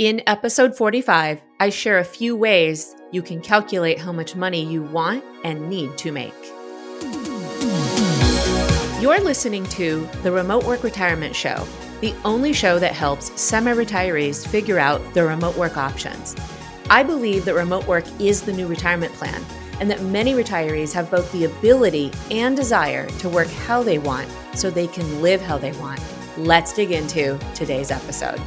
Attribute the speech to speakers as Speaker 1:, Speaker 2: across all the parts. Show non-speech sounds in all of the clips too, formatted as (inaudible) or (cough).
Speaker 1: In episode 45, I share a few ways you can calculate how much money you want and need to make. You're listening to the Remote Work Retirement Show, the only show that helps semi retirees figure out their remote work options. I believe that remote work is the new retirement plan and that many retirees have both the ability and desire to work how they want so they can live how they want. Let's dig into today's episode.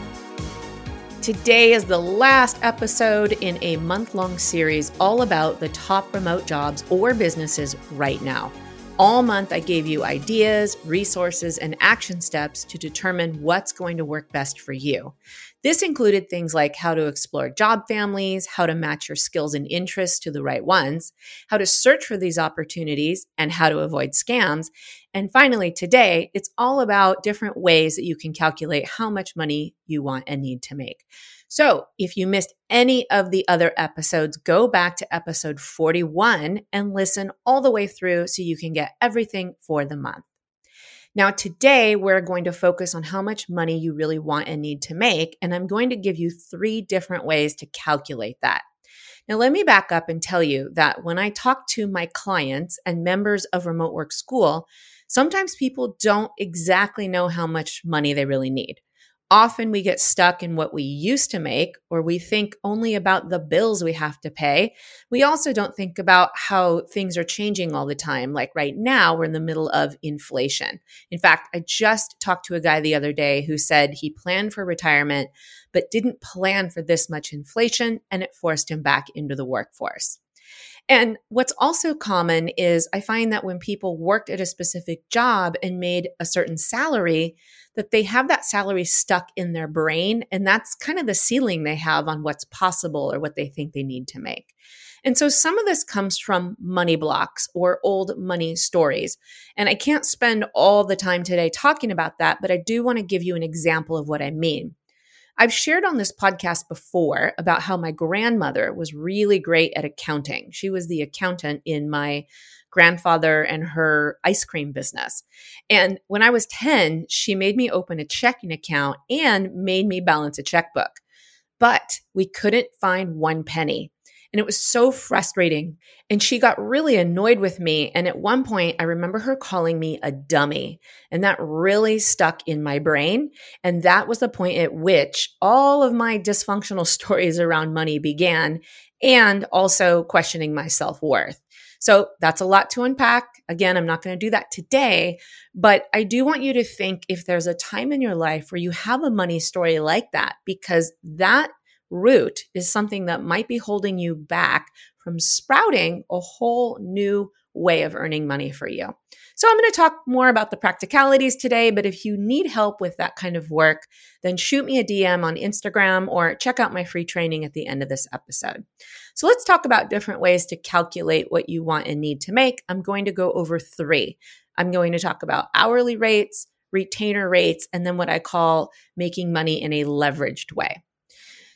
Speaker 1: Today is the last episode in a month long series all about the top remote jobs or businesses right now. All month, I gave you ideas, resources, and action steps to determine what's going to work best for you. This included things like how to explore job families, how to match your skills and interests to the right ones, how to search for these opportunities, and how to avoid scams. And finally, today, it's all about different ways that you can calculate how much money you want and need to make. So, if you missed any of the other episodes, go back to episode 41 and listen all the way through so you can get everything for the month. Now, today we're going to focus on how much money you really want and need to make. And I'm going to give you three different ways to calculate that. Now, let me back up and tell you that when I talk to my clients and members of Remote Work School, sometimes people don't exactly know how much money they really need. Often we get stuck in what we used to make, or we think only about the bills we have to pay. We also don't think about how things are changing all the time. Like right now, we're in the middle of inflation. In fact, I just talked to a guy the other day who said he planned for retirement, but didn't plan for this much inflation, and it forced him back into the workforce. And what's also common is I find that when people worked at a specific job and made a certain salary, that they have that salary stuck in their brain. And that's kind of the ceiling they have on what's possible or what they think they need to make. And so some of this comes from money blocks or old money stories. And I can't spend all the time today talking about that, but I do want to give you an example of what I mean. I've shared on this podcast before about how my grandmother was really great at accounting. She was the accountant in my grandfather and her ice cream business. And when I was 10, she made me open a checking account and made me balance a checkbook. But we couldn't find one penny. And it was so frustrating. And she got really annoyed with me. And at one point, I remember her calling me a dummy. And that really stuck in my brain. And that was the point at which all of my dysfunctional (laughs) stories around money began and also questioning my self worth. So that's a lot to unpack. Again, I'm not going to do that today, but I do want you to think if there's a time in your life where you have a money story like that, because that root is something that might be holding you back from sprouting a whole new way of earning money for you. So I'm going to talk more about the practicalities today, but if you need help with that kind of work, then shoot me a DM on Instagram or check out my free training at the end of this episode. So let's talk about different ways to calculate what you want and need to make. I'm going to go over three. I'm going to talk about hourly rates, retainer rates, and then what I call making money in a leveraged way.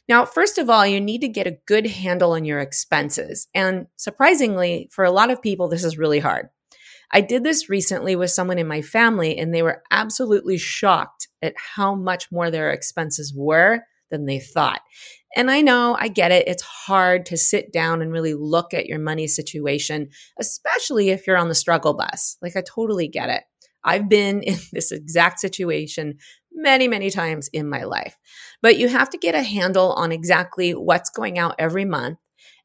Speaker 1: Now, first of all, you need to get a good handle on your expenses. And surprisingly, for a lot of people, this is really hard. I did this recently with someone in my family, and they were absolutely shocked at how much more their expenses were than they thought. And I know, I get it. It's hard to sit down and really look at your money situation, especially if you're on the struggle bus. Like, I totally get it. I've been (laughs) in this exact situation many, many times in my life. But you have to get a handle on exactly what's going out every month.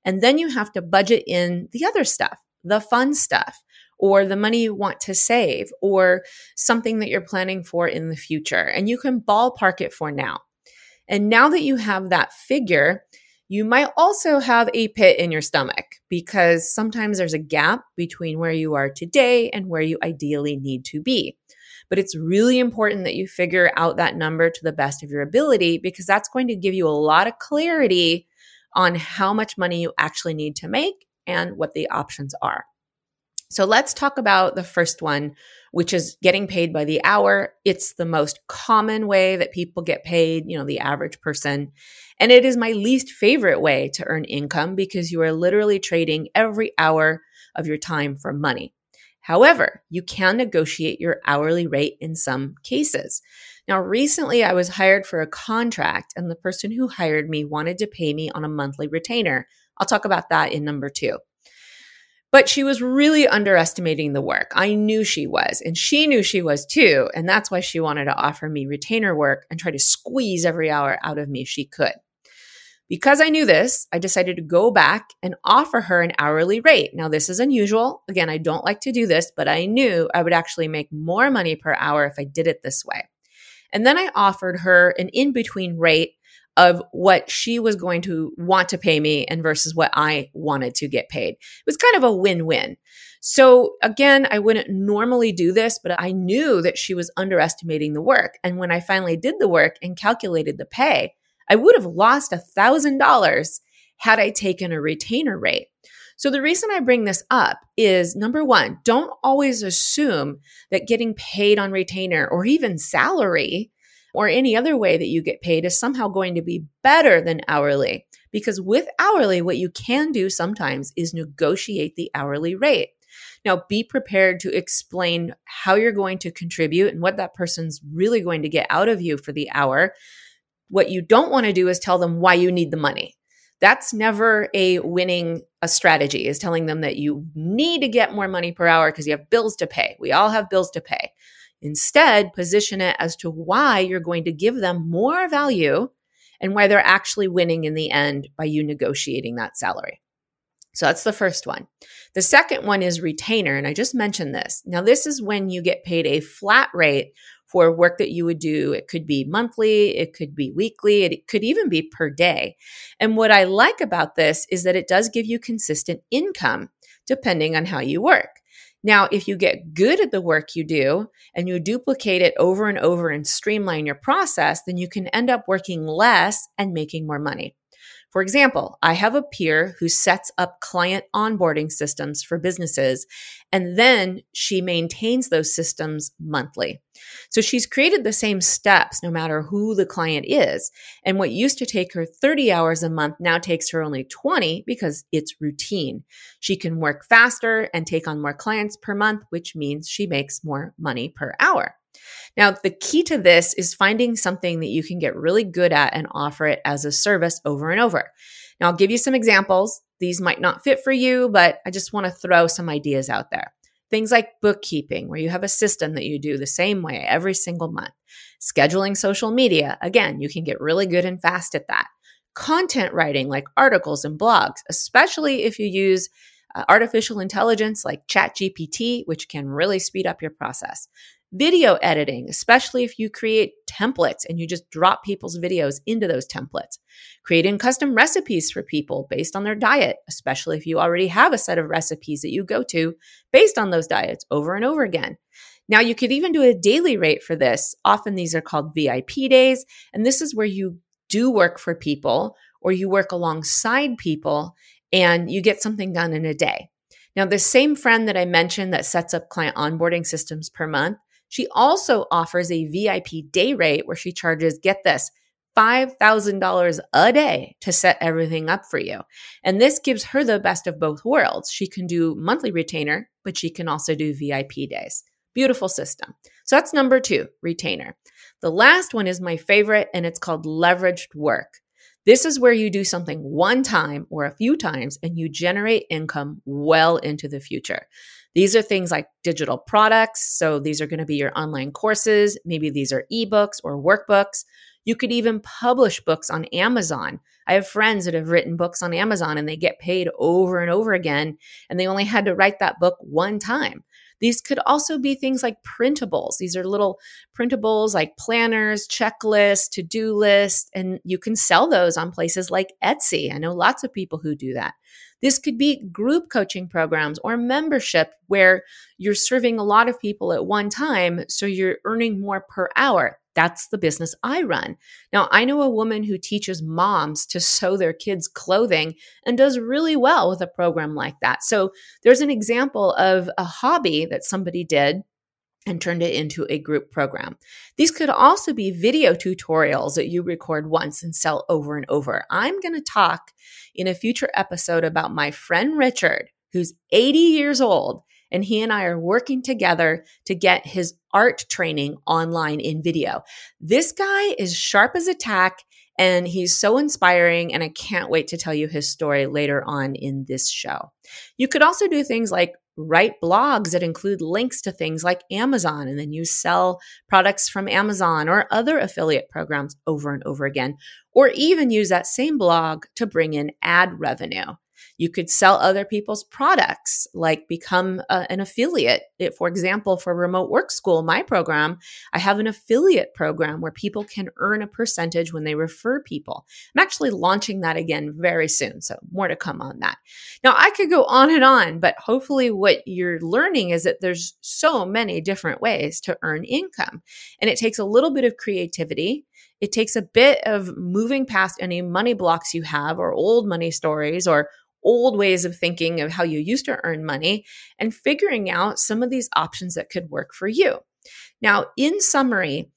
Speaker 1: And then you have to budget in the other stuff, the fun stuff, or the money you want to save, or something that you're planning for in the future. And you can ballpark it for now. And now that you have that figure, you might also have a pit in your stomach because sometimes there's a gap between where you are today and where you ideally need to be. But it's really important that you figure out that number to the best of your ability because that's going to give you a lot of clarity on how much money you actually need to make and what the options are. So let's talk about the first one, which is getting paid by the hour. It's the most common way that people get paid, you know, the average person. And it is my least favorite way to earn income because you are literally trading every hour of your time for money. However, you can negotiate your hourly rate in some cases. Now, recently I was hired for a contract, and the person who hired me wanted to pay me on a monthly retainer. I'll talk about that in number two. But she was really underestimating the work. I knew she was, and she knew she was too. And that's why she wanted to offer me retainer work and try to squeeze every hour out of me she could. Because I knew this, I decided to go back and offer her an hourly rate. Now, this is unusual. Again, I don't like to do this, but I knew I would actually make more money per hour if I did it this way. And then I offered her an in between rate of what she was going to want to pay me and versus what I wanted to get paid. It was kind of a win win. So again, I wouldn't normally do this, but I knew that she was underestimating the work. And when I finally did the work and calculated the pay, I would have lost a thousand dollars had I taken a retainer rate. So the reason I bring this up is number one, don't always assume that getting paid on retainer or even salary or any other way that you get paid is somehow going to be better than hourly. Because with hourly, what you can do sometimes is negotiate the hourly rate. Now, be prepared to explain how you're going to contribute and what that person's really going to get out of you for the hour. What you don't want to do is tell them why you need the money. That's never a winning a strategy is telling them that you need to get more money per hour because you have bills to pay. We all have bills to pay. Instead, position it as to why you're going to give them more value and why they're actually winning in the end by you negotiating that salary. So that's the first one. The second one is retainer. And I just mentioned this. Now, this is when you get paid a flat rate for work that you would do. It could be monthly, it could be weekly, it could even be per day. And what I like about this is that it does give you consistent income depending on how you work. Now, if you get good at the work you do and you duplicate it over and over and streamline your process, then you can end up working less and making more money. For example, I have a peer who sets up client onboarding systems for businesses, and then she maintains those systems monthly. So she's created the same steps no matter who the client is. And what used to take her 30 hours a month now takes her only 20 because it's routine. She can work faster and take on more clients per month, which means she makes more money per hour. Now, the key to this is finding something that you can get really good at and offer it as a service over and over. Now, I'll give you some examples. These might not fit for you, but I just want to throw some ideas out there. Things like bookkeeping, where you have a system that you do the same way every single month. Scheduling social media, again, you can get really good and fast at that. Content writing, like articles and blogs, especially if you use uh, artificial intelligence like ChatGPT, which can really speed up your process video editing, especially if you create templates and you just drop people's videos into those templates. Creating custom recipes for people based on their diet, especially if you already have a set of recipes that you go to based on those diets over and over again. Now, you could even do a daily rate for this. Often these are called VIP days. And this is where you do work for people or you work alongside people and you get something done in a day. Now, the same friend that I mentioned that sets up client onboarding systems per month, she also offers a VIP day rate where she charges, get this, $5,000 a day to set everything up for you. And this gives her the best of both worlds. She can do monthly retainer, but she can also do VIP days. Beautiful system. So that's number two, retainer. The last one is my favorite, and it's called leveraged work. This is where you do something one time or a few times and you generate income well into the future. These are things like digital products. So these are going to be your online courses. Maybe these are ebooks or workbooks. You could even publish books on Amazon. I have friends that have written books on Amazon and they get paid over and over again, and they only had to write that book one time. These could also be things like printables. These are little printables like planners, checklists, to do lists, and you can sell those on places like Etsy. I know lots of people who do that. This could be group coaching programs or membership where you're serving a lot of people at one time, so you're earning more per hour. That's the business I run. Now, I know a woman who teaches moms to sew their kids' clothing and does really well with a program like that. So, there's an example of a hobby that somebody did and turned it into a group program. These could also be video tutorials that you record once and sell over and over. I'm going to talk in a future episode about my friend Richard, who's 80 years old and he and I are working together to get his art training online in video. This guy is sharp as a tack and he's so inspiring, and I can't wait to tell you his story later on in this show. You could also do things like write blogs that include links to things like Amazon, and then you sell products from Amazon or other affiliate programs over and over again, or even use that same blog to bring in ad revenue. You could sell other people's products, like become a, an affiliate. It, for example, for Remote Work School, my program, I have an affiliate program where people can earn a percentage when they refer people. I'm actually launching that again very soon, so more to come on that. Now, I could go on and on, but hopefully, what you're learning is that there's so many different ways to earn income, and it takes a little bit of creativity. It takes a bit of moving past any money blocks you have or old money stories or old ways of thinking of how you used to earn money and figuring out some of these options that could work for you. Now, in summary,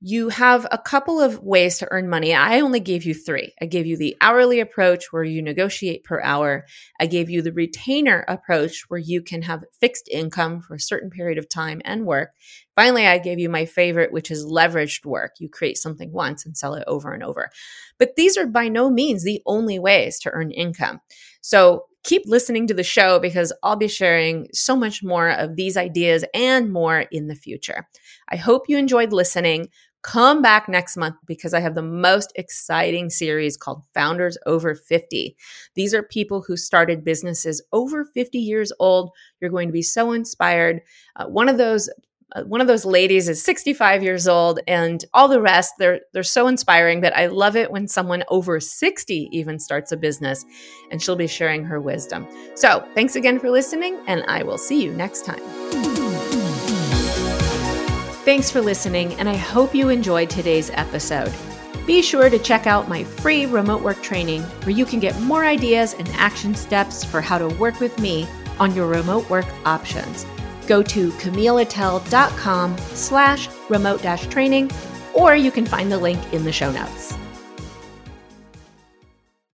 Speaker 1: you have a couple of ways to earn money. I only gave you three. I gave you the hourly approach where you negotiate per hour. I gave you the retainer approach where you can have fixed income for a certain period of time and work. Finally, I gave you my favorite, which is leveraged work. You create something once and sell it over and over. But these are by no means the only ways to earn income. So keep listening to the show because I'll be sharing so much more of these ideas and more in the future. I hope you enjoyed listening. Come back next month because I have the most exciting series called Founders Over 50. These are people who started businesses over 50 years old. You're going to be so inspired. Uh, one of those uh, one of those ladies is 65 years old and all the rest they're they're so inspiring that I love it when someone over 60 even starts a business and she'll be sharing her wisdom. So, thanks again for listening and I will see you next time. Thanks for listening and I hope you enjoyed today's episode. Be sure to check out my free remote work training where you can get more ideas and action steps for how to work with me on your remote work options go to camilleattell.com slash remote dash training, or you can find the link in the show notes.